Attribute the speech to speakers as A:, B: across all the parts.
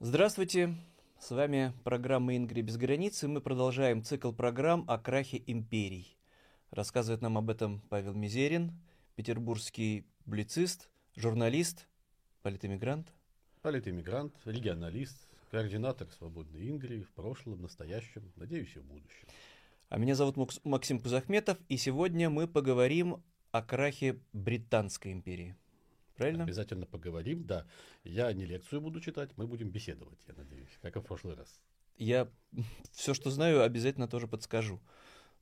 A: Здравствуйте, с вами программа «Ингри без границ», и мы продолжаем цикл программ о крахе империй. Рассказывает нам об этом Павел Мизерин, петербургский публицист, журналист, политэмигрант.
B: Политэмигрант, регионалист, координатор «Свободной Ингрии» в прошлом, настоящем, надеюсь, и в будущем.
A: А меня зовут Максим Кузахметов, и сегодня мы поговорим о крахе Британской империи. Правильно?
B: Обязательно поговорим, да. Я не лекцию буду читать, мы будем беседовать, я надеюсь, как и в прошлый раз.
A: Я все, что знаю, обязательно тоже подскажу.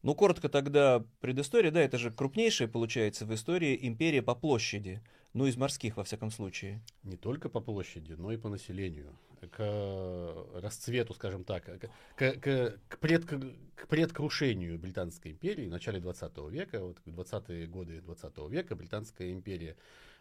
A: Ну, коротко тогда предыстория, да, это же крупнейшая, получается, в истории империя по площади, ну, из морских, во всяком случае.
B: Не только по площади, но и по населению. К расцвету, скажем так, к, к, к, пред, к предкрушению Британской империи в начале 20 века, вот в 20-е годы 20 века Британская империя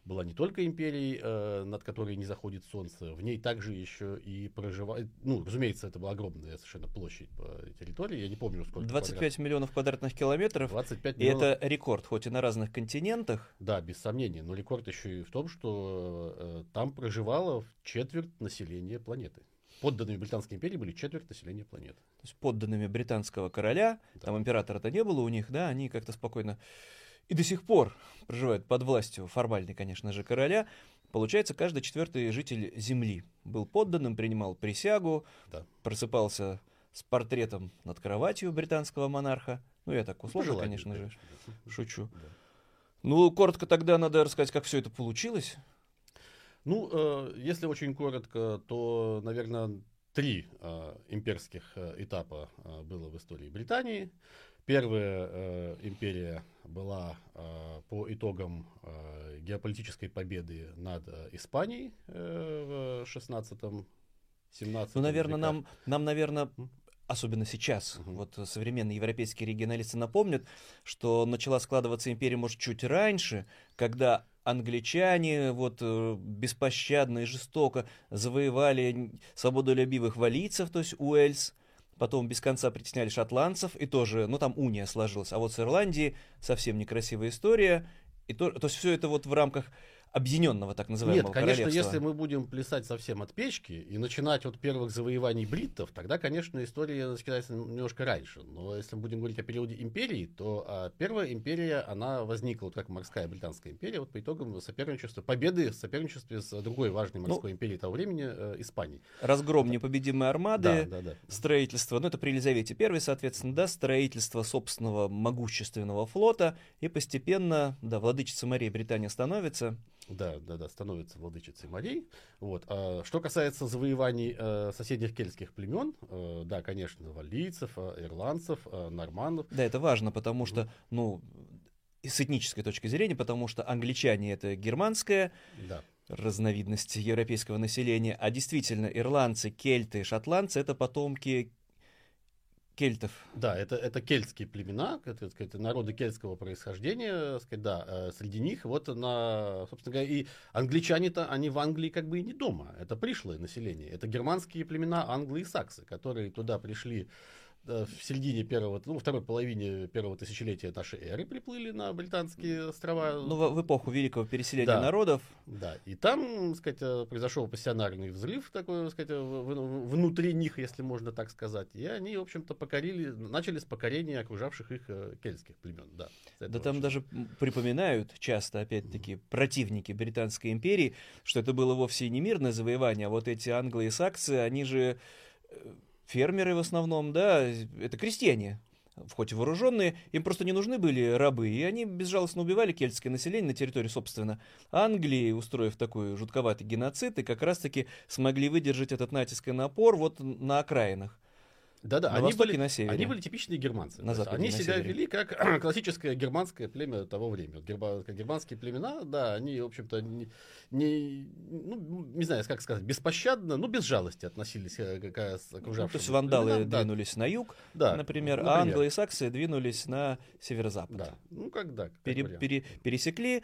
B: была не только империей, э, над которой не заходит солнце, в ней также еще и проживает, ну, разумеется, это была огромная совершенно площадь по территории, я не помню сколько.
A: 25 квадрат. миллионов квадратных километров, 25 миллионов... и это рекорд, хоть и на разных континентах.
B: Да, без сомнения, но рекорд еще и в том, что э, там проживало четверть населения планеты. Подданными Британской империи были четверть населения планеты.
A: То есть подданными британского короля, да. там императора-то не было у них, да, они как-то спокойно и до сих пор проживают под властью формальной, конечно же, короля, получается, каждый четвертый житель Земли был подданным, принимал присягу, да. просыпался с портретом над кроватью британского монарха. Ну, я так условно, Пожелание, конечно же, шучу. Да. Ну, коротко тогда надо рассказать, как все это получилось.
B: Ну, э, если очень коротко, то, наверное, три э, имперских э, этапа э, было в истории Британии. Первая э, империя была э, по итогам э, геополитической победы над э, Испанией э, в 16-17
A: Ну, наверное, нам, нам, наверное, особенно сейчас, угу. вот современные европейские регионалисты напомнят, что начала складываться империя, может, чуть раньше, когда англичане вот э, беспощадно и жестоко завоевали свободолюбивых валийцев, то есть Уэльс, потом без конца притесняли шотландцев, и тоже, ну там уния сложилась. А вот с Ирландией совсем некрасивая история. И то, то есть все это вот в рамках объединенного так называемого
B: Нет, конечно, если мы будем плясать совсем от печки и начинать от первых завоеваний бриттов, тогда, конечно, история начинается немножко раньше. Но если мы будем говорить о периоде империи, то а, первая империя, она возникла вот как морская британская империя, вот по итогам соперничества, победы в соперничестве с другой важной ну, морской ну, империей того времени, э, Испанией.
A: Разгром непобедимой армады, да, да, да. строительство, ну это при Елизавете I, соответственно, да, строительство собственного могущественного флота, и постепенно, да, владычица Мария Британия становится,
B: да, да, да, становится владычицей морей. Вот. А, что касается завоеваний э, соседних кельтских племен, э, да, конечно, валийцев, э, ирландцев, э, норманнов.
A: Да, это важно, потому что, ну, с этнической точки зрения, потому что англичане это германская да. разновидность европейского населения, а действительно ирландцы, кельты, шотландцы это потомки кельтов.
B: Да, это, это кельтские племена, это, это народы кельтского происхождения, сказать, да, э, среди них вот на, собственно говоря, и англичане-то, они в Англии как бы и не дома, это пришлое население, это германские племена англы и саксы, которые туда пришли в середине первого, ну, второй половине первого тысячелетия нашей эры приплыли на британские острова.
A: Ну, в, эпоху великого переселения да, народов.
B: Да, и там, так сказать, э, произошел пассионарный взрыв такой, так сказать, внутри них, если можно так сказать. И они, в общем-то, покорили, начали с покорения окружавших их э, кельтских племен. Да,
A: да там даже припоминают часто, опять-таки, mm-hmm. противники Британской империи, что это было вовсе не мирное завоевание, а вот эти англо и саксы, они же э, фермеры в основном, да, это крестьяне, хоть и вооруженные, им просто не нужны были рабы, и они безжалостно убивали кельтское население на территории, собственно, Англии, устроив такой жутковатый геноцид, и как раз-таки смогли выдержать этот натиск и напор вот на окраинах.
B: Да-да, они были, на севере. они были типичные германцы. На западе, они на себя севере. вели как классическое германское племя того времени. Герба, германские племена, да, они, в общем-то, не, не, ну, не знаю, как сказать, беспощадно, ну, без жалости относились к, к окружавшим. Ну,
A: то есть вандалы племенам, двинулись да. на юг, да, например, например, а англы и саксы двинулись на северо-запад.
B: Да, ну, как да. Как
A: пере, пере, пересекли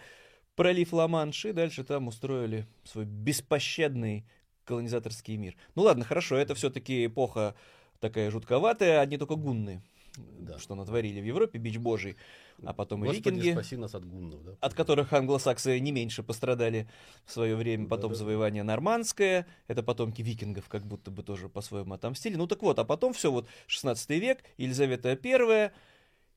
A: пролив Ла-Манш и дальше там устроили свой беспощадный колонизаторский мир. Ну ладно, хорошо, это все-таки эпоха такая жутковатая, одни только гунны да. что натворили в Европе, бич божий, а потом
B: Господи,
A: и викинги,
B: спаси нас от гуннов, да?
A: от которых англосаксы не меньше пострадали в свое время, потом да, да. завоевание нормандское, это потомки викингов как будто бы тоже по-своему отомстили. Ну так вот, а потом все, вот 16 век, Елизавета I,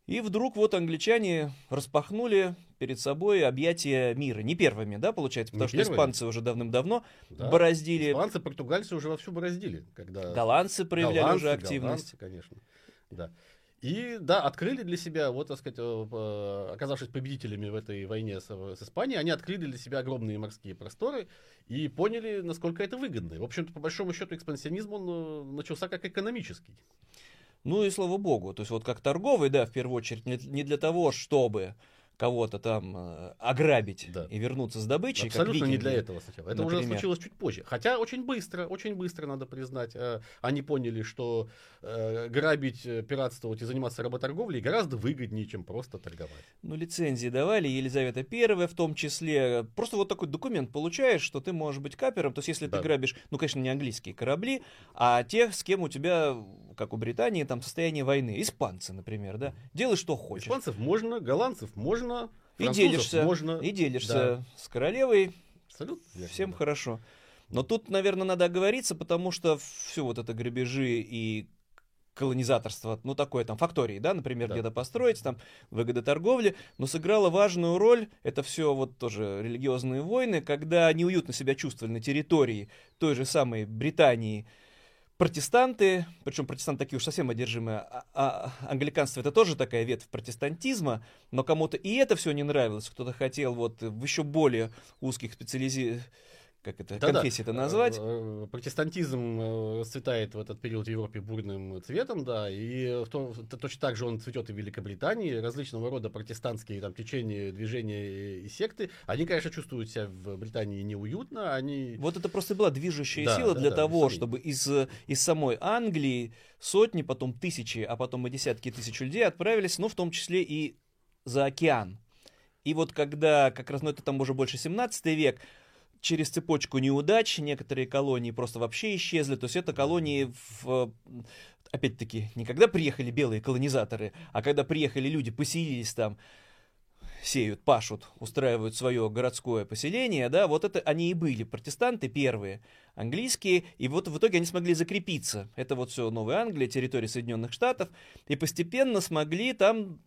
A: и вдруг вот англичане распахнули перед собой объятия мира. Не первыми, да, получается? Потому Не что первыми. испанцы уже давным-давно да. бороздили.
B: Испанцы, португальцы уже вовсю бороздили.
A: Когда... Голландцы проявляли голландцы, уже активность.
B: Голландцы, конечно. Да. И да, открыли для себя, вот, так сказать, э, оказавшись победителями в этой войне с, с Испанией, они открыли для себя огромные морские просторы и поняли, насколько это выгодно. В общем-то, по большому счету, экспансионизм он э, начался как экономический.
A: Ну и слава богу, то есть вот как торговый, да, в первую очередь, не для того, чтобы кого-то там э, ограбить да. и вернуться с добычей.
B: Абсолютно викинги, не для этого сначала. Это например. уже случилось чуть позже. Хотя очень быстро, очень быстро, надо признать, э, они поняли, что э, грабить, пиратствовать и заниматься работорговлей гораздо выгоднее, чем просто торговать.
A: Ну, лицензии давали, Елизавета I в том числе. Просто вот такой документ получаешь, что ты можешь быть капером. То есть, если да. ты грабишь, ну, конечно, не английские корабли, а тех, с кем у тебя, как у Британии, там состояние войны. Испанцы, например, да. Делай, что хочешь.
B: Испанцев можно, голландцев можно можно,
A: и делишься, можно. И делишься да. с королевой. Абсолютно. Верно, Всем да. хорошо. Но тут, наверное, надо оговориться, потому что все вот это грабежи и колонизаторство, ну такое там фактории, да, например, да. где-то построить, там выгода торговли, но сыграла важную роль, это все вот тоже религиозные войны, когда неуютно себя чувствовали на территории той же самой Британии, протестанты, причем протестанты такие уж совсем одержимые, а, а англиканство это тоже такая ветвь протестантизма, но кому-то и это все не нравилось, кто-то хотел вот в еще более узких специализи как это, да, конфессии это назвать. Э,
B: э, протестантизм э, расцветает в этот период в Европе бурным цветом, да, и в том, точно так же он цветет и в Великобритании. Различного рода протестантские там течения, движения и секты, они, конечно, чувствуют себя в Британии неуютно, они...
A: Вот это просто была движущая да, сила да, для да, того, чтобы из, из самой Англии сотни, потом тысячи, а потом и десятки тысяч людей отправились, ну, в том числе и за океан. И вот когда, как раз, ну, это там уже больше 17 век, через цепочку неудач некоторые колонии просто вообще исчезли. То есть это колонии в опять-таки, не когда приехали белые колонизаторы, а когда приехали люди, поселились там, сеют, пашут, устраивают свое городское поселение, да, вот это они и были, протестанты первые, английские, и вот в итоге они смогли закрепиться. Это вот все Новая Англия, территория Соединенных Штатов, и постепенно смогли там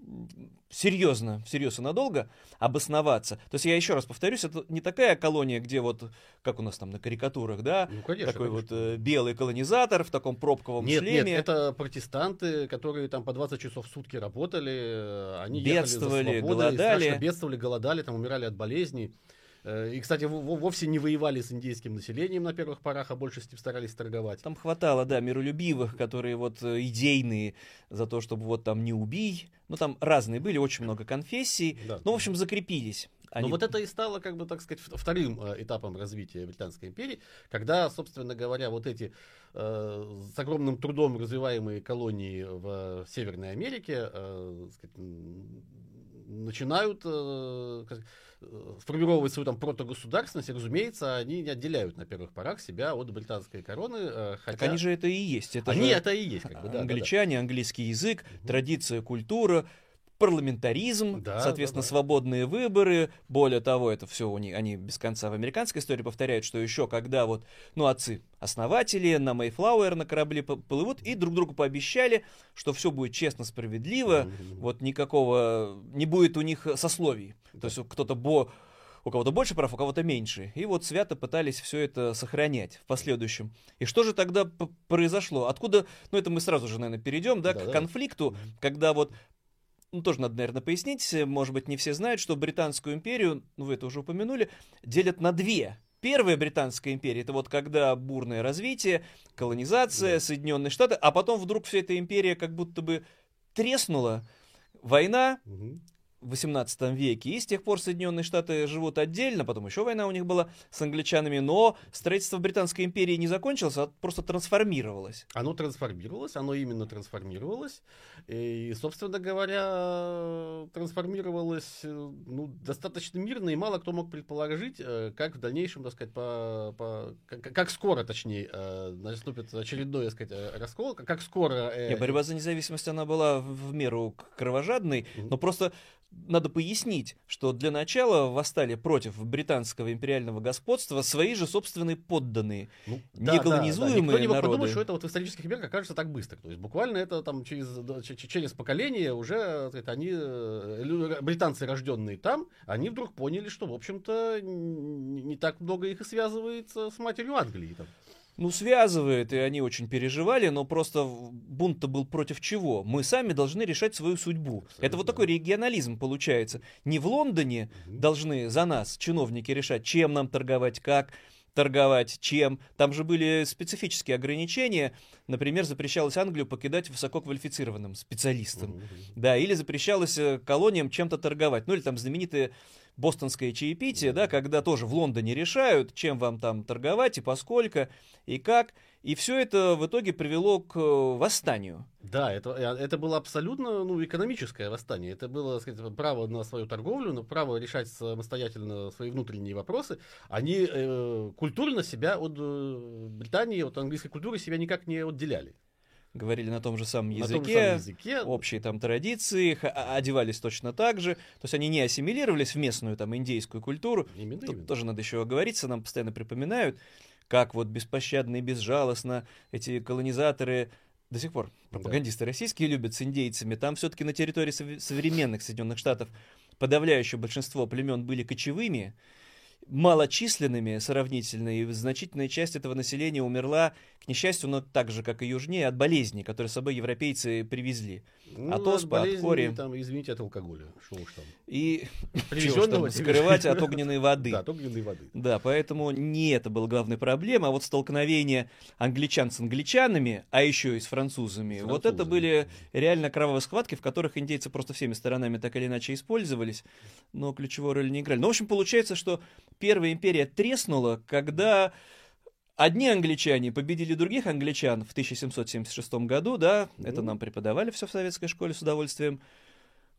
A: серьезно, серьезно надолго обосноваться. То есть я еще раз повторюсь, это не такая колония, где вот, как у нас там на карикатурах, да,
B: ну, конечно,
A: такой
B: конечно.
A: вот э, белый колонизатор в таком пробковом
B: нет,
A: шлеме.
B: Нет, это протестанты, которые там по 20 часов в сутки работали, э, они
A: бедствовали, ехали за свободой, голодали.
B: бедствовали, голодали, там умирали от болезней. Э, и, кстати, вовсе не воевали с индейским населением на первых порах, а больше старались торговать.
A: Там хватало, да, миролюбивых, которые вот э, идейные за то, чтобы вот там не убий. Ну, там разные были, очень много конфессий. Да. Ну, в общем, закрепились.
B: Они... Но вот это и стало, как бы, так сказать, вторым э, этапом развития Британской империи, когда, собственно говоря, вот эти э, с огромным трудом развиваемые колонии в Северной Америке э, сказать, начинают э, сформировать свою там протогосударственность, и, разумеется, они не отделяют на первых порах себя от британской короны. Э,
A: хотя... Так они же это и есть. Это
B: они
A: же
B: это и есть. Как бы, да,
A: англичане,
B: да,
A: да. английский язык, угу. традиция, культура, парламентаризм, да, соответственно, да, да. свободные выборы. Более того, это все они, они без конца в американской истории повторяют, что еще когда вот, ну, отцы, основатели на Мейфлауэр на корабле плывут и друг другу пообещали, что все будет честно, справедливо, mm-hmm. вот никакого, не будет у них сословий. То есть кто-то бо у кого-то больше прав, у кого-то меньше. И вот свято пытались все это сохранять в последующем. И что же тогда произошло? Откуда, ну это мы сразу же, наверное, перейдем, да, да к да. конфликту, когда вот ну, тоже надо, наверное, пояснить, может быть, не все знают, что Британскую империю, ну, вы это уже упомянули, делят на две. Первая Британская империя, это вот когда бурное развитие, колонизация, да. Соединенные Штаты, а потом вдруг вся эта империя как будто бы треснула, война, угу. 18 веке. И с тех пор Соединенные Штаты живут отдельно, потом еще война у них была с англичанами, но строительство Британской империи не закончилось, а просто трансформировалось.
B: Оно трансформировалось, оно именно трансформировалось. И, собственно говоря, трансформировалось ну, достаточно мирно, и мало кто мог предположить, э, как в дальнейшем, так сказать, по, по, как, как скоро, точнее, э, наступит очередной, так сказать, э, раскол, как скоро...
A: Э... Нет, борьба за независимость, она была в меру кровожадной, mm-hmm. но просто надо пояснить, что для начала восстали против британского империального господства свои же собственные подданные, ну, да, неколонизуемые да, да. Никто не
B: мог народы. подумать, что это вот в исторических мерах окажется так быстро. То есть буквально это там через, через поколение уже это, они, э, британцы, рожденные там, они вдруг поняли, что, в общем-то, не так много их и связывается с матерью Англии. Там
A: ну, связывает, и они очень переживали, но просто бунт-то был против чего? Мы сами должны решать свою судьбу. Абсолютно. Это вот такой регионализм получается. Не в Лондоне угу. должны за нас чиновники решать, чем нам торговать, как торговать, чем. Там же были специфические ограничения. Например, запрещалось Англию покидать высококвалифицированным специалистам. Угу. Да, или запрещалось э, колониям чем-то торговать. Ну, или там знаменитые бостонское чаепитие, да, когда тоже в Лондоне решают, чем вам там торговать и поскольку, и как. И все это в итоге привело к э, восстанию.
B: Да, это, э, это было абсолютно ну, экономическое восстание. Это было сказать, право на свою торговлю, на право решать самостоятельно свои внутренние вопросы. Они э, культурно себя от э, Британии, от английской культуры себя никак не отделяли
A: говорили на том же самом языке, том же самом языке. общие там традиции, одевались точно так же. То есть они не ассимилировались в местную там индейскую культуру. Именно, Тут именно. тоже надо еще оговориться, нам постоянно припоминают, как вот беспощадно и безжалостно эти колонизаторы до сих пор пропагандисты да. российские любят с индейцами. Там все-таки на территории современных Соединенных Штатов подавляющее большинство племен были кочевыми, малочисленными сравнительно, и значительная часть этого населения умерла, к несчастью, но так же, как и южнее, от болезней, которые с собой европейцы привезли.
B: Ну, от оспы, от кори. Там, извините, от алкоголя. Что уж там.
A: И Привезенного скрывать от огненной воды.
B: Да, от огненной воды.
A: Да, поэтому не это была главная проблема, а вот столкновение англичан с англичанами, а еще и с французами. С вот это были реально кровавые схватки, в которых индейцы просто всеми сторонами так или иначе использовались, но ключевую роль не играли. Ну, в общем, получается, что Первая империя треснула, когда одни англичане победили других англичан в 1776 году, да, mm. это нам преподавали все в советской школе с удовольствием.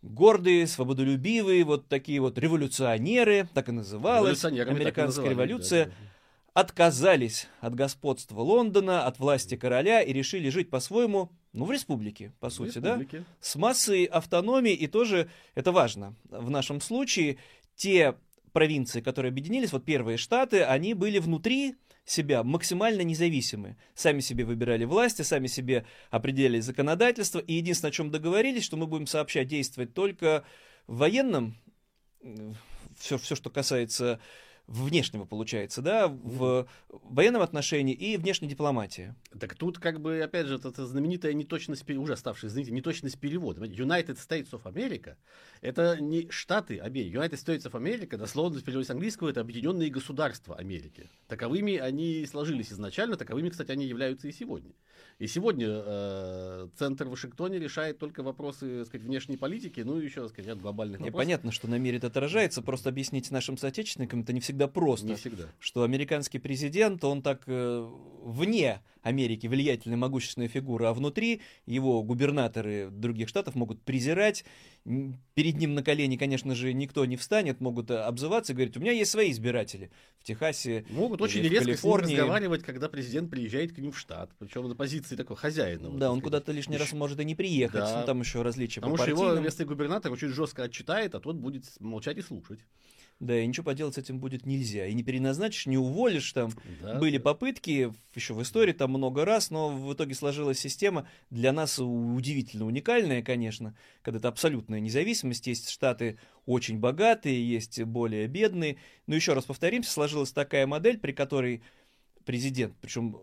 A: Гордые, свободолюбивые, вот такие вот революционеры, так и называлась, американская и революция, да, да. отказались от господства Лондона, от власти короля и решили жить по-своему, ну, в республике, по сути, республике. да, с массой автономии, и тоже, это важно, в нашем случае, те провинции, которые объединились, вот первые штаты, они были внутри себя максимально независимы. Сами себе выбирали власти, сами себе определяли законодательство. И единственное, о чем договорились, что мы будем сообщать действовать только в военном, все, все что касается внешнего, получается, да, в военном отношении и внешней дипломатии.
B: Так тут, как бы, опять же, это знаменитая неточность, уже ставшая знаменитая неточность перевода. United States of America — это не Штаты Америки. United States of America, дословно в переводе с английского, это Объединенные Государства Америки. Таковыми они сложились изначально, таковыми, кстати, они являются и сегодня. И сегодня э, центр в Вашингтоне решает только вопросы, так сказать, внешней политики, ну и еще, так сказать, глобальных вопросов.
A: Понятно, что на мире это отражается, просто объяснить нашим соотечественникам это не всегда просто.
B: Не всегда.
A: Что американский президент, он так э, вне Америки влиятельная, могущественная фигура, а внутри его губернаторы других штатов могут презирать, перед ним на колени, конечно же, никто не встанет, могут э, обзываться и говорить, у меня есть свои избиратели в Техасе,
B: Могут очень резко Калифорнии. с ним разговаривать, когда президент приезжает к ним в штат, причем на позиции такого хозяина.
A: Да, он куда-то лишний еще... раз может и не приехать, да. ну, там еще различия
B: Потому по что его местный губернатор очень жестко отчитает, а тот будет молчать и слушать.
A: Да, и ничего поделать с этим будет нельзя. И не переназначишь, не уволишь там. Да, Были да. попытки, еще в истории там много раз, но в итоге сложилась система для нас удивительно уникальная, конечно, когда это абсолютная независимость. Есть штаты очень богатые, есть более бедные. Но еще раз повторимся, сложилась такая модель, при которой президент, причем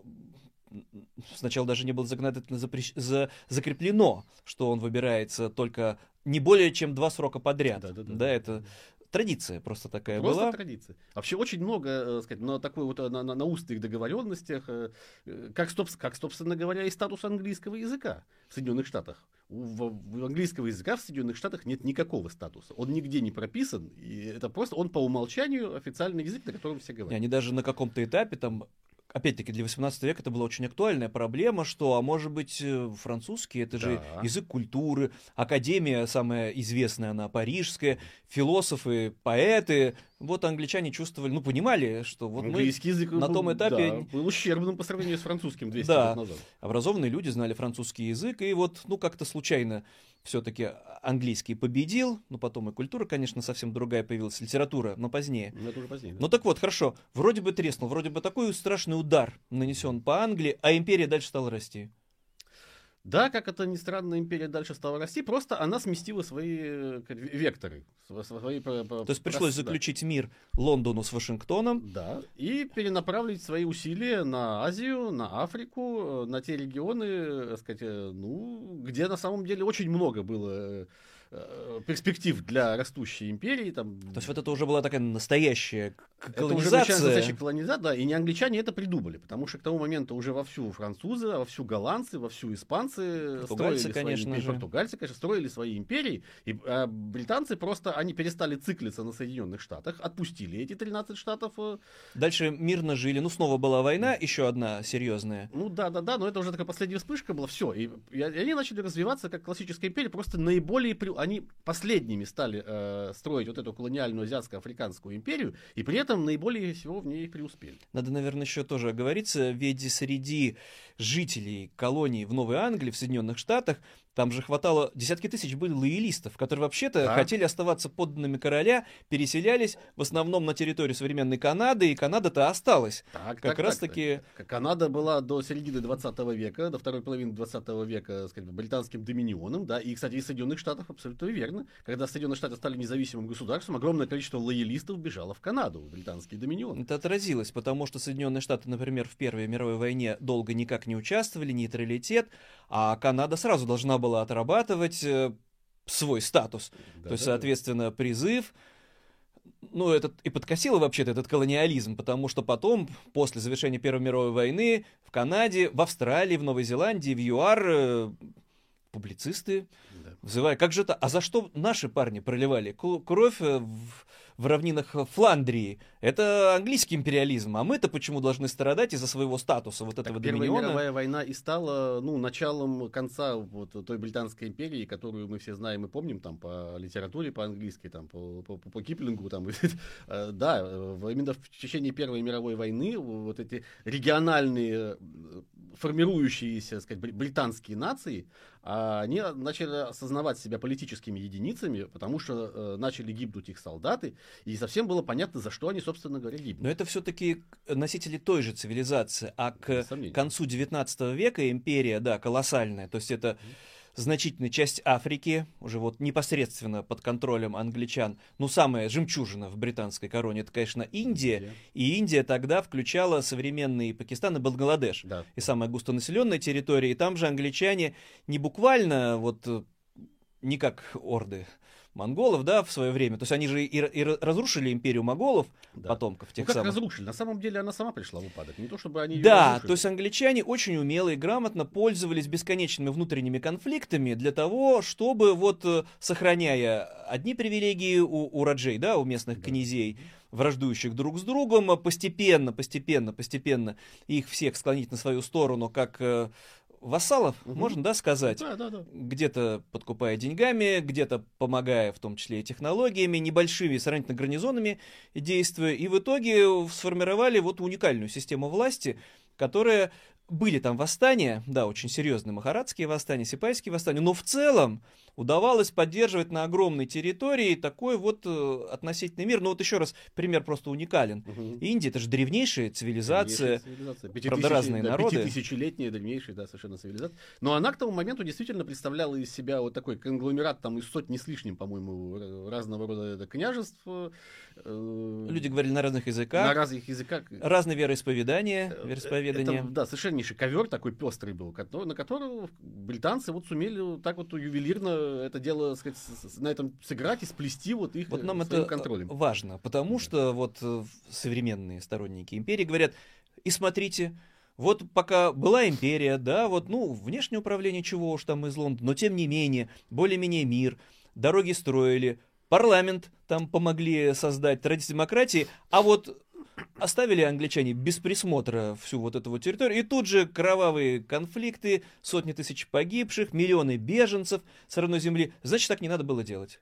A: сначала даже не было законодательно запрещ... за... закреплено, что он выбирается только не более чем два срока подряд. Да, да, да, да это традиция просто такая
B: просто
A: была.
B: традиция. Вообще очень много, э, сказать, на такой вот на, на, на устных договоренностях, э, э, как, стоп, как, собственно говоря, и статус английского языка в Соединенных Штатах. У, в, английского языка в Соединенных Штатах нет никакого статуса. Он нигде не прописан, и это просто он по умолчанию официальный язык, на котором все говорят.
A: Они даже на каком-то этапе там опять-таки, для 18 века это была очень актуальная проблема, что, а может быть, э, французский, это же да. язык культуры, академия самая известная, она парижская, философы, поэты, вот англичане чувствовали, ну, понимали, что вот
B: Английский мы язык
A: на том этапе...
B: Да, был ущербным по сравнению с французским 200
A: да,
B: лет назад.
A: образованные люди знали французский язык, и вот, ну, как-то случайно все-таки английский победил, ну, потом и культура, конечно, совсем другая появилась, литература, но позднее.
B: Ну, это уже позднее. Да.
A: Ну, так вот, хорошо, вроде бы треснул, вроде бы такой страшный удар нанесен по Англии, а империя дальше стала расти.
B: Да, как это ни странно, империя дальше стала расти, просто она сместила свои э, векторы. Свои,
A: То есть пришлось да. заключить мир Лондону с Вашингтоном.
B: Да, и перенаправить свои усилия на Азию, на Африку, э, на те регионы, э, так сказать, ну, где на самом деле очень много было Э, перспектив для растущей империи. Там...
A: То есть вот это уже была такая настоящая
B: колонизация. Это уже настоящая колонизация, да, и не англичане это придумали, потому что к тому моменту уже вовсю французы, вовсю голландцы, вовсю испанцы
A: португальцы, строили конечно
B: свои, же. португальцы, конечно, строили свои империи, и а британцы просто, они перестали циклиться на Соединенных Штатах, отпустили эти 13 штатов. Э.
A: Дальше мирно жили, ну снова была война, еще одна серьезная.
B: Ну да, да, да, но это уже такая последняя вспышка была, все, и, и они начали развиваться как классическая империя, просто наиболее они последними стали э, строить вот эту колониальную азиатско-африканскую империю, и при этом наиболее всего в ней преуспели.
A: Надо, наверное, еще тоже оговориться, ведь среди жителей колоний в Новой Англии, в Соединенных Штатах, там же хватало, десятки тысяч были лоялистов, которые вообще-то да. хотели оставаться подданными короля, переселялись в основном на территорию современной Канады, и Канада-то осталась. Так, как так, раз так, таки...
B: Канада была до середины 20 века, до второй половины 20 века, сказать, британским доминионом, да, и, кстати, из Соединенных Штатов абсолютно верно. Когда Соединенные Штаты стали независимым государством, огромное количество лоялистов бежало в Канаду, в британский доминион.
A: Это отразилось, потому что Соединенные Штаты, например, в Первой мировой войне долго никак не участвовали, нейтралитет, а Канада сразу должна была отрабатывать э, свой статус. Да, То есть, соответственно, призыв, ну, этот и подкосило вообще-то этот колониализм, потому что потом, после завершения Первой мировой войны, в Канаде, в Австралии, в Новой Зеландии, в ЮАР э, публицисты, да. взывая, как же это, а за что наши парни проливали кровь э, в в равнинах Фландрии. Это английский империализм, а мы-то почему должны страдать из-за своего статуса вот этого так
B: Первая
A: доминиона?
B: мировая война и стала ну, началом конца вот той британской империи, которую мы все знаем и помним там по литературе, по английски, там, по, по, по Киплингу. Там, э, да, именно в течение Первой мировой войны вот эти региональные формирующиеся, сказать, британские нации, а они начали осознавать себя политическими единицами, потому что э, начали гибнуть их солдаты, и совсем было понятно, за что они, собственно говоря, гибнут.
A: Но это все-таки носители той же цивилизации, а к концу 19 века империя, да, колоссальная, то есть это... Mm-hmm значительная часть Африки, уже вот непосредственно под контролем англичан, ну, самая жемчужина в британской короне, это, конечно, Индия. Индия. И Индия тогда включала современный Пакистан и Бангладеш. Да. И самая густонаселенная территория. И там же англичане не буквально вот э, не как орды монголов, да, в свое время. То есть они же и, и разрушили империю моголов, да. потомков тех
B: ну, как
A: самых.
B: разрушили? На самом деле она сама пришла в упадок. Не то, чтобы они
A: Да,
B: разрушили.
A: то есть англичане очень умело и грамотно пользовались бесконечными внутренними конфликтами для того, чтобы вот, э, сохраняя одни привилегии у, у раджей, да, у местных да. князей, враждующих друг с другом, постепенно, постепенно, постепенно их всех склонить на свою сторону, как э, вассалов, угу. можно, да, сказать?
B: Да, да, да.
A: Где-то подкупая деньгами, где-то помогая, в том числе и технологиями, небольшими сравнительно гарнизонами действуя. И в итоге сформировали вот уникальную систему власти, которая были там восстания, да, очень серьезные махарадские восстания, сипайские восстания, но в целом удавалось поддерживать на огромной территории такой вот э, относительный мир. Ну вот еще раз, пример просто уникален. Угу. Индия, это же древнейшая цивилизация, цивилизация. правда, разные да, народы.
B: Пятитысячелетняя древнейшая, да, совершенно цивилизация. Но она к тому моменту действительно представляла из себя вот такой конгломерат там из сотни с лишним, по-моему, разного рода княжеств. Э,
A: Люди говорили на разных языках.
B: На разных языках.
A: Разные вероисповедания, э, вероисповедания.
B: Это, да, совершеннейший ковер такой пестрый был, на котором британцы вот сумели так вот ювелирно это дело, сказать, на этом сыграть и сплести вот их
A: вот нам это контролем. важно, потому что вот современные сторонники империи говорят, и смотрите, вот пока была империя, да, вот, ну, внешнее управление чего уж там из Лондона, но тем не менее, более-менее мир, дороги строили, парламент там помогли создать, традиции демократии, а вот оставили англичане без присмотра всю вот эту вот территорию, и тут же кровавые конфликты, сотни тысяч погибших, миллионы беженцев с родной земли. Значит, так не надо было делать.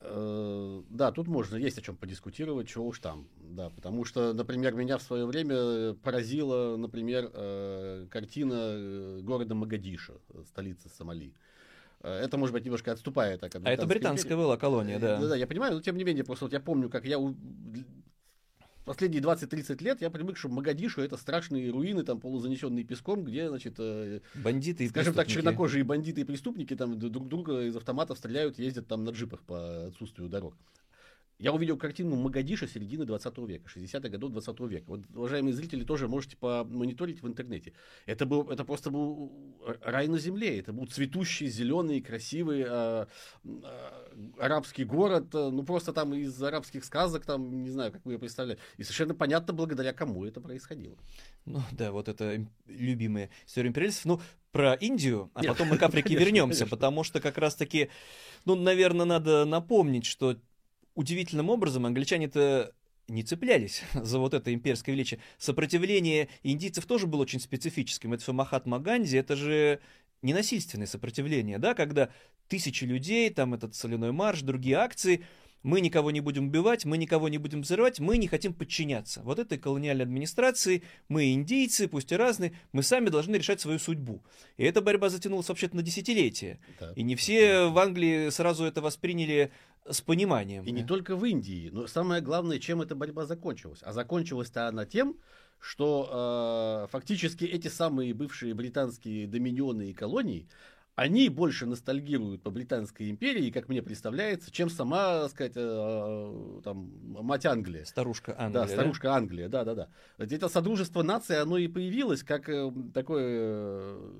B: Э, да, тут можно, есть о чем подискутировать, чего уж там, да, потому что, например, меня в свое время поразила, например, э, картина э, города Магадиша, столицы Сомали. Это, может быть, немножко отступает
A: от А это британская была колония, да.
B: Да, да, я понимаю, но тем не менее, просто вот я помню, как я последние 20-30 лет я привык, что Магадишу это страшные руины, там полузанесенные песком, где, значит, э,
A: бандиты
B: скажем так, чернокожие бандиты и преступники там друг друга из автоматов стреляют, ездят там на джипах по отсутствию дорог. Я увидел картину Магадиша середины 20 века, 60-х годов 20 века. Вот, уважаемые зрители, тоже можете помониторить в интернете. Это, был, это просто был рай на земле. Это был цветущий, зеленый, красивый э, э, арабский город. Ну, просто там из арабских сказок, там, не знаю, как вы ее представляете. И совершенно понятно, благодаря кому это происходило.
A: Ну, да, вот это любимая история империалистов. Ну, про Индию, а потом мы к Африке вернемся, потому что как раз-таки, ну, наверное, надо напомнить, что удивительным образом англичане-то не цеплялись за вот это имперское величие. Сопротивление индийцев тоже было очень специфическим. Это все Махатма Ганди, это же ненасильственное сопротивление, да, когда тысячи людей, там этот соляной марш, другие акции – мы никого не будем убивать, мы никого не будем взрывать, мы не хотим подчиняться. Вот этой колониальной администрации, мы индийцы, пусть и разные, мы сами должны решать свою судьбу. И эта борьба затянулась вообще-то на десятилетия. Да. И не все в Англии сразу это восприняли с пониманием.
B: И не только в Индии, но самое главное, чем эта борьба закончилась. А закончилась-то она тем, что э, фактически эти самые бывшие британские доминионы и колонии, они больше ностальгируют по Британской империи, как мне представляется, чем сама, так сказать, э, там, мать Англия.
A: Старушка Англия.
B: Да, старушка да? Англия, да, да, да. Это Содружество нации, оно и появилось как э, такое э,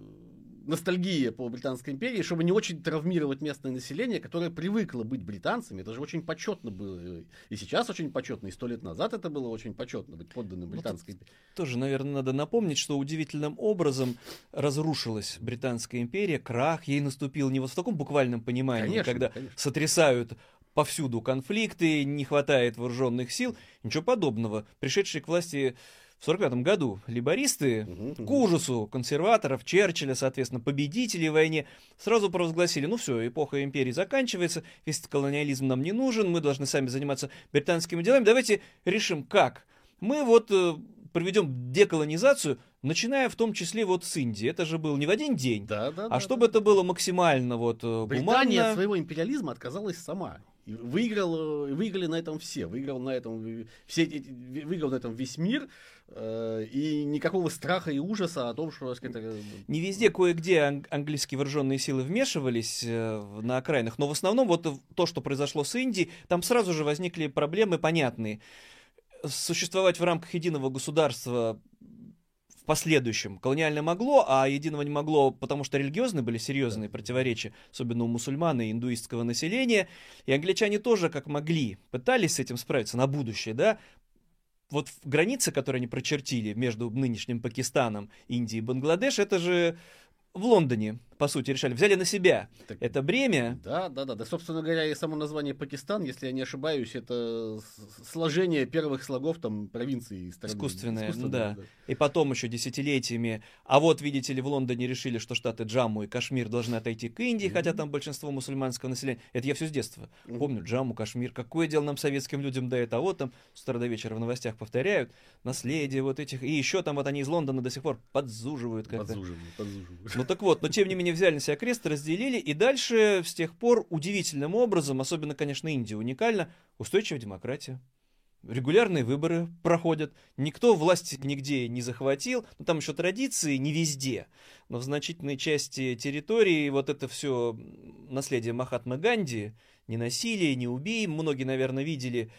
B: ностальгия по Британской империи, чтобы не очень травмировать местное население, которое привыкло быть британцами. Это же очень почетно было. И сейчас очень почетно, и сто лет назад это было очень почетно быть подданным ну, Британской империи.
A: Тоже, наверное, надо напомнить, что удивительным образом разрушилась Британская империя, крах ей наступил не вот в таком буквальном понимании, конечно, когда конечно. сотрясают повсюду конфликты, не хватает вооруженных сил, ничего подобного. Пришедшие к власти в 1945 году либористы, угу, к ужасу консерваторов, Черчилля, соответственно, победителей в войне, сразу провозгласили, ну все, эпоха империи заканчивается, весь колониализм нам не нужен, мы должны сами заниматься британскими делами, давайте решим, как. Мы вот э, проведем деколонизацию, начиная в том числе вот с Индии. Это же был не в один день, да, да, а да, чтобы да. это было максимально вот э,
B: Британия гуманно. от своего империализма отказалась сама. Выиграл, э, выиграли на этом все. Выиграл на этом, все, выиграл на этом весь мир. Э, и никакого страха и ужаса о том, что... Сказать,
A: Не везде, кое-где ан- английские вооруженные силы вмешивались э, на окраинах, но в основном вот то, что произошло с Индией, там сразу же возникли проблемы понятные. Существовать в рамках единого государства в последующем колониально могло, а единого не могло, потому что религиозные были серьезные противоречия, особенно у мусульман и индуистского населения. И англичане тоже, как могли, пытались с этим справиться на будущее, да, вот границы, которые они прочертили между нынешним Пакистаном, Индией и Бангладеш, это же в Лондоне, по сути, решали, взяли на себя так, это бремя.
B: Да, да, да, да. Собственно говоря, и само название Пакистан, если я не ошибаюсь, это сложение первых слогов там провинции
A: страны. Искусственное, Искусственное да. да. И потом еще десятилетиями. А вот, видите ли, в Лондоне решили, что штаты Джамму и Кашмир должны отойти к Индии, mm-hmm. хотя там большинство мусульманского населения. Это я все с детства mm-hmm. помню. Джамму, Кашмир. Какое дело нам, советским людям, до этого? Вот там с утра до вечера в новостях повторяют. Наследие вот этих. И еще там вот они из Лондона до сих пор подзуживают как-то. Подзуживают, подзуживают. Ну так вот, но тем не менее взяли на себя крест, разделили, и дальше с тех пор удивительным образом, особенно, конечно, Индия уникально, устойчивая демократия. Регулярные выборы проходят, никто власти нигде не захватил, но там еще традиции не везде, но в значительной части территории вот это все наследие Махатмы Ганди, не насилие, не убей, многие, наверное, видели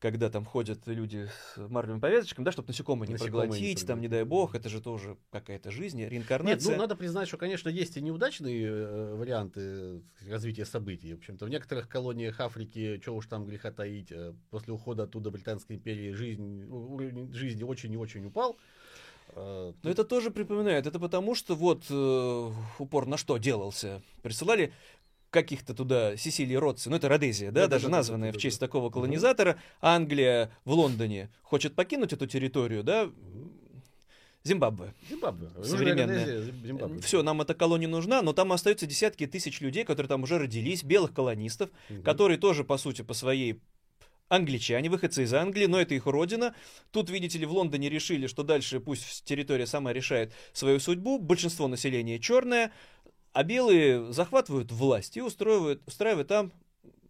A: когда там ходят люди с марлевыми повязочками, да, чтобы насекомые не
B: Насекомые не
A: проглотить, там, не дай бог, это же тоже какая-то жизнь,
B: Нет,
A: реинкарнация.
B: ну надо признать, что, конечно, есть и неудачные э, варианты э, развития событий. В общем-то, в некоторых колониях Африки, что уж там греха таить, э, после ухода оттуда Британской империи жизнь, уровень жизни очень и очень упал.
A: Но это тоже припоминает. Это потому, что вот э, упор на что делался. Присылали каких-то туда Сесилии Ротси, ну это Родезия, да,
B: Да-да-да-да-да-да-да.
A: даже названная в честь такого колонизатора. Англия в Лондоне хочет покинуть эту территорию, да, Зимбабве.
B: Зимбабве.
A: Современная.
B: Зимбабве.
A: Все, нам эта колония нужна, но там остаются десятки тысяч людей, которые там уже родились, белых колонистов,
B: Мгм.
A: которые тоже, по сути, по своей англичане, выходцы из Англии, но это их родина. Тут, видите ли, в Лондоне решили, что дальше пусть территория сама решает свою судьбу. Большинство населения черное, а белые захватывают власть и устраивают, устраивают там,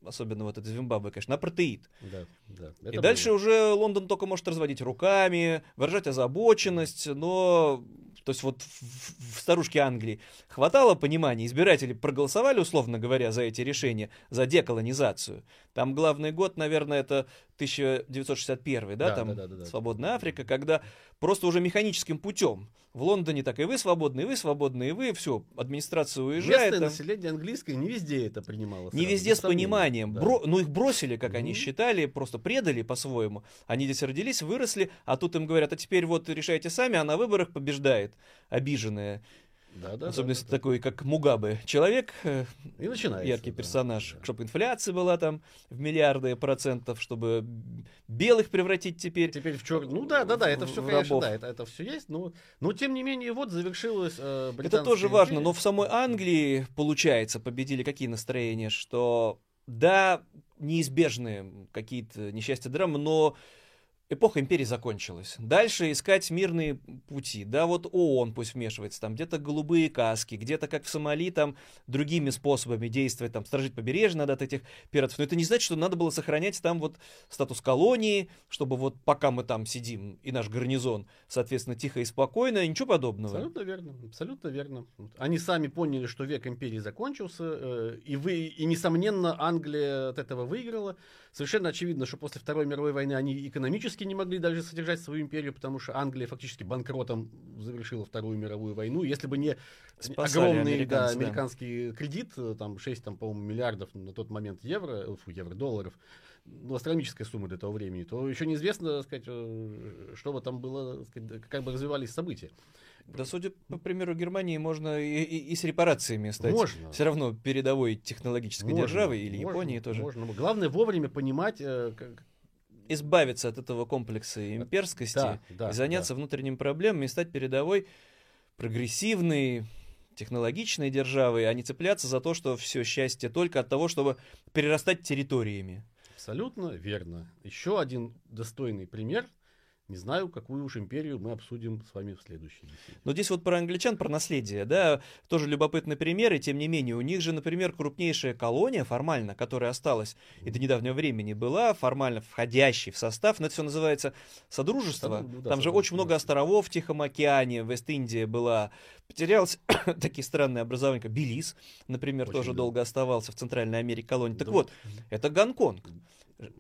A: особенно вот это Зимбабве, конечно, апартеид.
B: Да, да.
A: И
B: Это
A: дальше
B: было.
A: уже Лондон только может разводить руками, выражать озабоченность, но... То есть вот в- в старушке Англии хватало понимания, избиратели проголосовали, условно говоря, за эти решения, за деколонизацию. Там главный год, наверное, это 1961, да,
B: Да,
A: там
B: да, да, да.
A: Свободная Африка, когда просто уже механическим путем в Лондоне так и вы свободны, и вы свободны, и вы, все, администрация уезжает.
B: Местное
A: там.
B: население английское не везде это принимало.
A: Не
B: сразу,
A: везде
B: без
A: с пониманием.
B: Да.
A: Бро- ну, их бросили, как они
B: Мгм.
A: считали, просто предали по-своему. Они здесь родились, выросли, а тут им говорят, а теперь вот решайте сами, а на выборах побеждает обиженная.
B: Да, да,
A: Особенно
B: да,
A: если
B: да, да.
A: такой, как Мугабе, человек, э,
B: И начинается.
A: яркий
B: да,
A: персонаж,
B: да.
A: чтобы инфляция была там в миллиарды процентов, чтобы белых превратить теперь.
B: Теперь в черный. Ну да, да, да, это все, конечно,
A: рабов.
B: да, это, это все есть, но, но тем не менее, вот завершилось. э,
A: Это тоже важно,
B: империя.
A: но в самой Англии, получается, победили какие настроения, что да, неизбежные какие-то несчастья, драмы, но эпоха империи закончилась. Дальше искать мирные пути. Да, вот ООН пусть вмешивается, там где-то голубые каски, где-то как в Сомали, там другими способами действовать, там сторожить побережье надо от этих пиратов. Но это не значит, что надо было сохранять там вот статус колонии, чтобы вот пока мы там сидим и наш гарнизон, соответственно, тихо и спокойно, ничего подобного.
B: Абсолютно верно, абсолютно верно. Они сами поняли, что век империи закончился, э, и, вы, и, несомненно, Англия от этого выиграла. Совершенно очевидно, что после Второй мировой войны они экономически не могли даже содержать свою империю, потому что Англия фактически банкротом завершила Вторую мировую войну. Если бы не
A: Спасали
B: огромный да,
A: американцы, да.
B: американский кредит, э, там 6, там, по-моему, миллиардов на тот момент евро, э, фу, евро, долларов, ну, астрономическая сумма для того времени, то еще неизвестно, так сказать, э, что бы там было, так сказать, как бы развивались события.
A: Да, судя по примеру Германии, можно и, и- и с репарациями стать
B: Можно.
A: все равно передовой технологической
B: Можно,
A: державой или
B: можно,
A: Японии тоже.
B: Можно. Главное вовремя понимать, э, как-
A: Избавиться от этого комплекса имперскости
B: да, да,
A: и заняться внутренними проблемами и стать передовой, прогрессивной, технологичной державой, а не цепляться за то, что все счастье только от того, чтобы перерастать территориями.
B: абсолютно верно. Еще один достойный пример. Не знаю, какую уж империю мы обсудим с вами в следующей беседе.
A: Но здесь вот про англичан, про наследие, да, тоже любопытный пример, и тем не менее, у них же, например, крупнейшая колония формально, которая осталась и до недавнего времени была, формально входящей в состав, но это все называется Содружество.
B: Содру- ну да,
A: Там же очень много островов в Тихом океане, Вест-Индия была, потерялось такие странные образования, как Белиз, например,
B: Очень,
A: тоже
B: да.
A: долго оставался в Центральной Америке колонии. Так
B: Да.
A: вот, это Гонконг.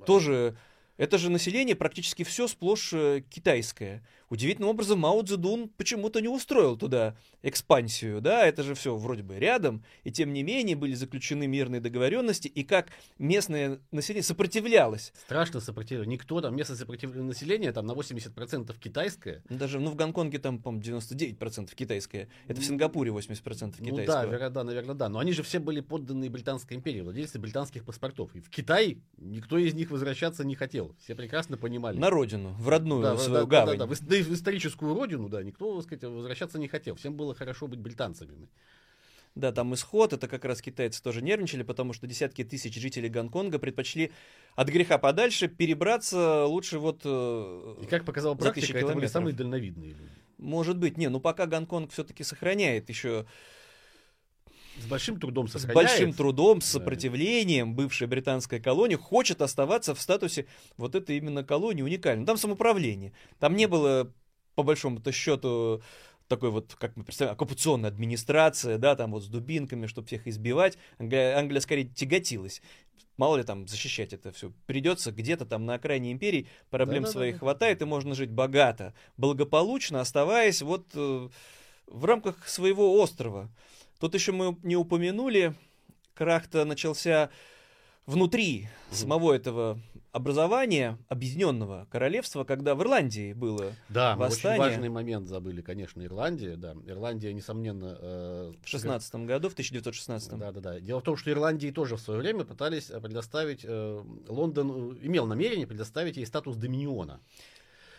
A: Тоже это же население практически все сплошь э, китайское. Удивительным образом Мао Цзэдун почему-то не устроил туда экспансию, да, это же все вроде бы рядом, и тем не менее были заключены мирные договоренности, и как местное население сопротивлялось.
B: Страшно сопротивление. Никто там, местное сопротивление населения там на 80% китайское.
A: Ну, Даже, ну, в Гонконге там, по-моему, 99% китайское. Это в Сингапуре 80%
B: Ну да, веро- да, наверное, да. Но они же все были подданные Британской империи, владельцы британских паспортов. И в Китай никто из них возвращаться не хотел. Все прекрасно понимали.
A: На родину, в родную
B: Да,
A: свою
B: да, да,
A: гавань.
B: да, да. Да в историческую родину, да, никто, так сказать, возвращаться не хотел. Всем было хорошо быть британцами.
A: Да, там исход, это как раз китайцы тоже нервничали, потому что десятки тысяч жителей Гонконга предпочли от греха подальше перебраться лучше вот... э,
B: И как показала
A: За
B: практика, это были самые дальновидные люди.
A: Может быть, не, ну пока Гонконг все-таки сохраняет еще
B: С большим трудом
A: с большим трудом, с
B: Да.
A: сопротивлением бывшая британская колония хочет оставаться в статусе вот этой именно колонии уникальной. Там самоуправление. Там не было, по большому-то счету, такой вот, как мы представляем, оккупационная администрация, да, там вот с дубинками, чтобы всех избивать. Англия, Англия скорее тяготилась мало ли там защищать это все придется, где-то там на окраине империи проблем
B: Да-да-да.
A: своих хватает, и можно жить богато, благополучно, оставаясь вот э, в рамках своего острова. Тут еще мы не упомянули, крах-то начался внутри самого этого образования объединенного королевства, когда в Ирландии было
B: Да, мы очень
A: Восстание.
B: важный момент забыли, конечно, Ирландия. Да, Ирландия, несомненно... э,
A: в 16 году, в 1916.
B: Да, да, да. Дело в том, что Ирландии тоже в свое время пытались предоставить, э, Лондон э, имел намерение предоставить ей статус доминиона.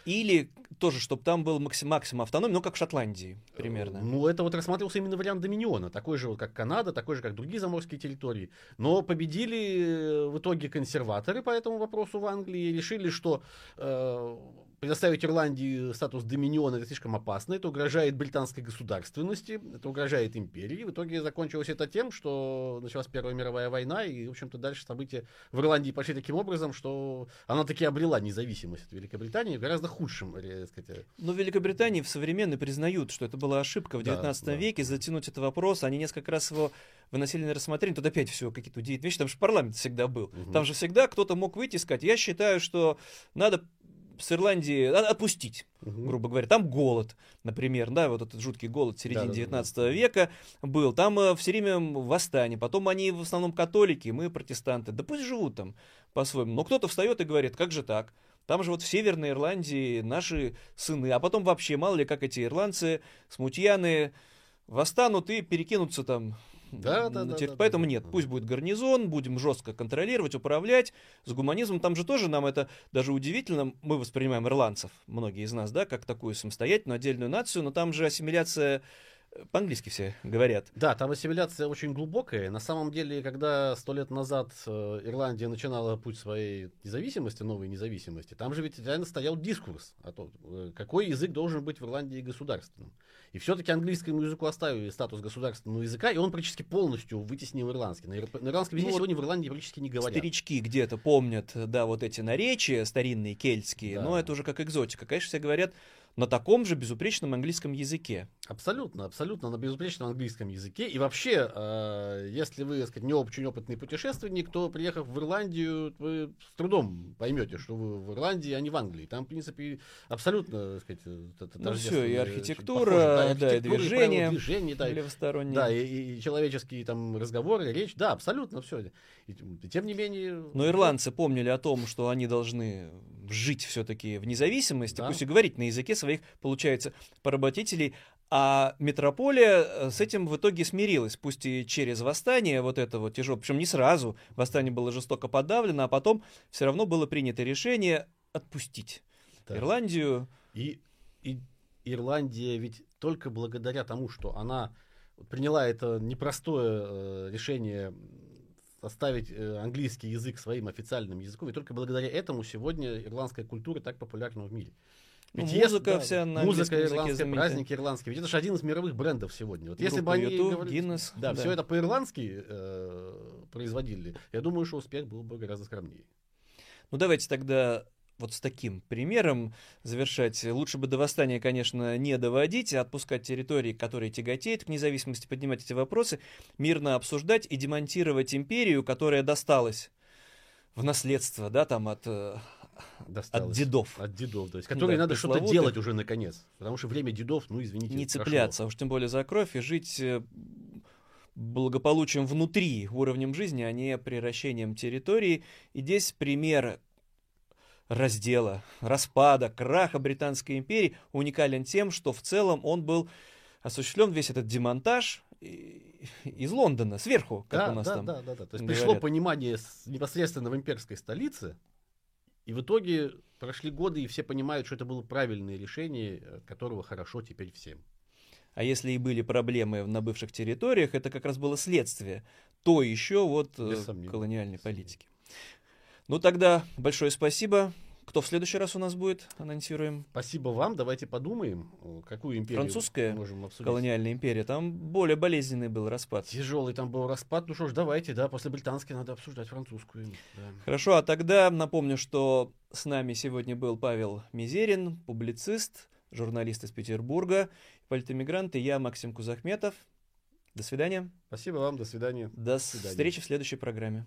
A: Или тоже, чтобы там был максим, максимум автономии, ну, как в Шотландии примерно.
B: Ну, это вот рассматривался именно вариант доминиона, такой же, вот, как Канада, такой же, как другие заморские территории. Но победили э, в итоге консерваторы по этому вопросу в Англии и решили, что э, предоставить Ирландии статус доминиона это слишком опасно, это угрожает британской государственности, это угрожает империи. В итоге закончилось это тем, что началась Первая мировая война, и, в общем-то, дальше события в Ирландии пошли таким образом, что она таки обрела независимость от Великобритании в гораздо худшем, э, так сказать,
A: Но в Великобритании в современной признают, что это была ошибка в
B: Да,
A: 19
B: да.
A: веке, затянуть этот вопрос. Они несколько раз его выносили на рассмотрение. Тут опять все какие-то удивительные вещи. Там же парламент всегда был.
B: Мгм.
A: Там же всегда кто-то мог выйти и сказать, я считаю, что надо с Ирландии отпустить,
B: Мгм.
A: грубо говоря. Там голод, например, да, вот этот жуткий голод в середине
B: Да-да-да.
A: 19 века был. Там э, все время восстание. Потом они в основном католики, мы протестанты. Да пусть живут там по-своему. Но кто-то встает и говорит, как же так? Там же вот в Северной Ирландии наши сыны. А потом вообще, мало ли, как эти ирландцы, смутьяны, восстанут и перекинутся там.
B: Да, да, да, да,
A: Поэтому нет, пусть будет гарнизон, будем жестко контролировать, управлять. С гуманизмом там же тоже нам это даже удивительно. Мы воспринимаем ирландцев, многие из нас, да, как такую самостоятельную отдельную нацию, но там же ассимиляция по-английски все говорят.
B: Да, там ассимиляция очень глубокая. На самом деле, когда сто лет назад э, Ирландия начинала путь своей независимости, новой независимости, там же ведь реально стоял дискурс о том, э, какой язык должен быть в Ирландии государственным. И все-таки английскому языку оставили статус государственного языка, и он практически полностью вытеснил ирландский. На, ир- на ирландском языке
A: Ну,
B: сегодня в Ирландии практически не говорят.
A: Старички где-то помнят, да, вот эти наречия старинные, кельтские,
B: Да.
A: но это уже как экзотика. Конечно, все говорят на таком же безупречном английском языке.
B: Абсолютно, абсолютно на безупречном английском языке. И вообще, э, если вы, так сказать, не очень опытный путешественник, то, приехав в Ирландию, вы с трудом поймете, что вы в Ирландии, а не в Англии. Там, в принципе, абсолютно, так сказать, э, т-
A: Ну всё, и архитектура,
B: очень похожи.
A: да, и движение
B: правила движения, да, и-
A: Левосторонние.
B: да, и, и человеческие там разговоры, речь, да, абсолютно все. И, и тем не менее...
A: Но ирландцы помнили о том, что они должны жить все-таки в независимости,
B: Да.
A: пусть и говорить на языке своих, получается, поработителей. А метрополия э, с этим в итоге смирилась, пусть и через восстание вот это вот тяжелое, причем не сразу, восстание было жестоко подавлено, а потом все равно было принято решение отпустить
B: Да.
A: Ирландию.
B: И, и Ирландия ведь только благодаря тому, что она приняла это непростое э, решение оставить э, английский язык своим официальным языком, и только благодаря этому сегодня ирландская культура так популярна в мире.
A: Ну,
B: Ведь если-
A: музыка
B: да,
A: вся на
B: музыка
A: знаменитая.
B: праздники ирландские. Ведь это же один из мировых брендов сегодня. Вот если бы они
A: YouTube,
B: говорили-
A: Guinness,
B: да,
A: да.
B: все это по-ирландски э, производили, я думаю, что успех был бы гораздо скромнее.
A: Ну давайте тогда вот с таким примером завершать. Лучше бы до восстания, конечно, не доводить, а отпускать территории, которые тяготеют к независимости, поднимать эти вопросы, мирно обсуждать и демонтировать империю, которая досталась в наследство, да, там от, э, от
B: Досталось.
A: дедов.
B: От дедов, то есть, которые
A: Да,
B: надо что-то делать уже наконец. Потому что время дедов, ну извините,
A: Не
B: прошло.
A: цепляться, а уж тем более за кровь, и жить э, благополучием внутри, уровнем жизни, а не приращением территории. И здесь пример раздела, распада, краха Британской империи уникален тем, что в целом он был осуществлен весь этот демонтаж из Лондона, сверху, как
B: Да,
A: у нас
B: да,
A: там.
B: да, да, да. То есть
A: говорят.
B: пришло понимание непосредственно в имперской столице, и в итоге прошли годы, и все понимают, что это было правильное решение, от которого хорошо теперь всем.
A: А если и были проблемы на бывших территориях, это как раз было следствие то еще вот э, колониальной политики. Ну тогда большое спасибо. Кто в следующий раз у нас будет? Анонсируем.
B: Спасибо вам, давайте подумаем, какую империю
A: Французская
B: можем обсудить.
A: Колониальная империя. Там более болезненный был распад.
B: Тяжелый там был распад, ну что ж, давайте, да, после британской надо обсуждать французскую. да.
A: Хорошо, а тогда напомню, что с нами сегодня был Павел Мизерин, публицист, журналист из Петербурга, политэмигрант, и я, Максим Кузахметов. До свидания.
B: Спасибо вам, до свидания.
A: До
B: свидания.
A: встречи в следующей программе.